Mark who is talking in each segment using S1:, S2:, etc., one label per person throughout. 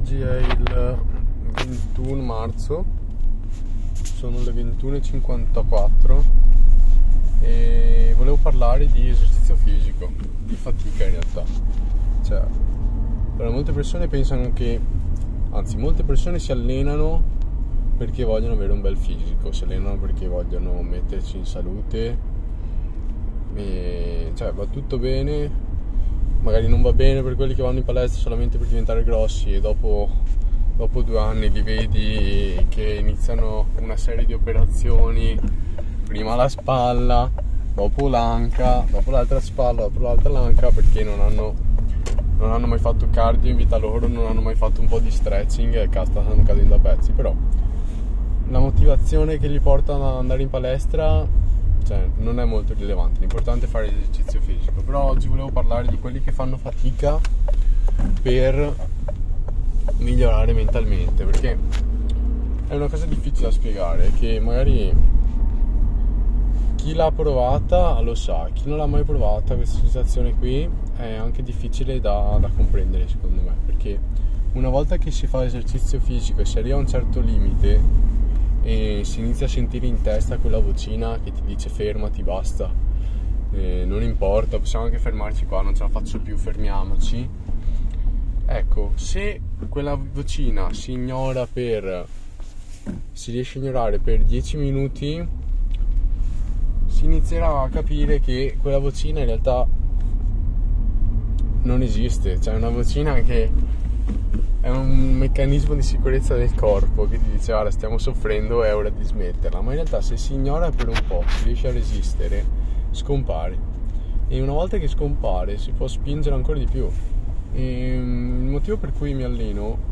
S1: oggi è il 21 marzo, sono le 21.54 e volevo parlare di esercizio fisico, di fatica in realtà. Cioè, allora, molte persone pensano che, anzi molte persone si allenano perché vogliono avere un bel fisico, si allenano perché vogliono metterci in salute, e, cioè va tutto bene, magari non va bene per quelli che vanno in palestra solamente per diventare grossi e dopo, dopo due anni li vedi che iniziano una serie di operazioni, prima la spalla, dopo l'anca, dopo l'altra spalla, dopo l'altra l'anca perché non hanno, non hanno mai fatto cardio in vita loro, non hanno mai fatto un po' di stretching e stanno cadendo a pezzi, però la motivazione che li porta ad andare in palestra cioè non è molto rilevante, l'importante è fare l'esercizio fisico, però oggi volevo parlare di quelli che fanno fatica per migliorare mentalmente, perché è una cosa difficile da spiegare, che magari chi l'ha provata lo sa, chi non l'ha mai provata questa sensazione qui è anche difficile da, da comprendere secondo me, perché una volta che si fa esercizio fisico e si arriva a un certo limite, e si inizia a sentire in testa quella vocina che ti dice fermati, basta, eh, non importa, possiamo anche fermarci qua, non ce la faccio più, fermiamoci. Ecco, se quella vocina si ignora per si riesce a ignorare per 10 minuti, si inizierà a capire che quella vocina in realtà non esiste, cioè è una vocina che è un meccanismo di sicurezza del corpo che ti dice guarda stiamo soffrendo è ora di smetterla. Ma in realtà se si ignora per un po' riesce a resistere scompare. E una volta che scompare si può spingere ancora di più. E mm, il motivo per cui mi alleno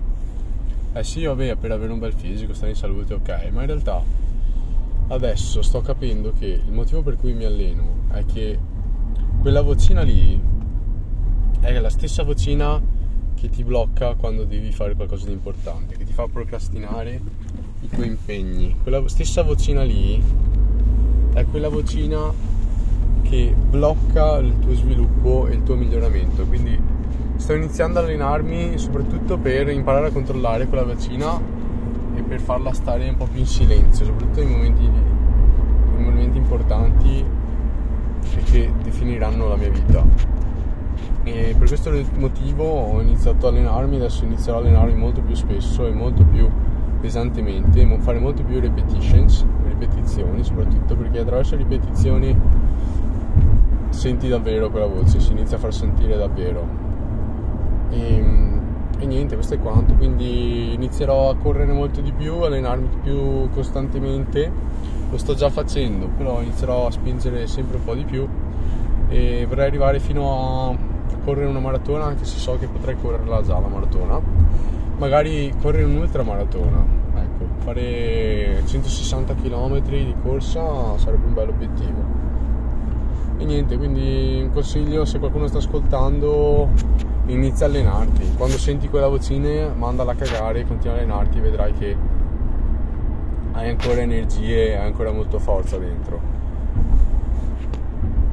S1: è sì vabbè per avere un bel fisico stare in salute ok ma in realtà adesso sto capendo che il motivo per cui mi alleno è che quella vocina lì è la stessa vocina che ti blocca quando devi fare qualcosa di importante, che ti fa procrastinare i tuoi impegni. Quella stessa vocina lì è quella vocina che blocca il tuo sviluppo e il tuo miglioramento. Quindi sto iniziando ad allenarmi soprattutto per imparare a controllare quella vocina e per farla stare un po' più in silenzio, soprattutto in momenti, in momenti importanti che definiranno la mia vita e per questo motivo ho iniziato ad allenarmi, adesso inizierò ad allenarmi molto più spesso e molto più pesantemente, fare molto più repetitions, ripetizioni soprattutto perché attraverso le ripetizioni senti davvero quella voce, si inizia a far sentire davvero. E, e niente, questo è quanto, quindi inizierò a correre molto di più, allenarmi più costantemente, lo sto già facendo, però inizierò a spingere sempre un po' di più e vorrei arrivare fino a correre una maratona anche se so che potrei correrla già la maratona. Magari correre un'ultramaratona ecco fare 160 km di corsa sarebbe un bel obiettivo. E niente quindi un consiglio se qualcuno sta ascoltando inizia a allenarti. Quando senti quella vocina mandala a cagare continua a allenarti vedrai che hai ancora energie hai ancora molta forza dentro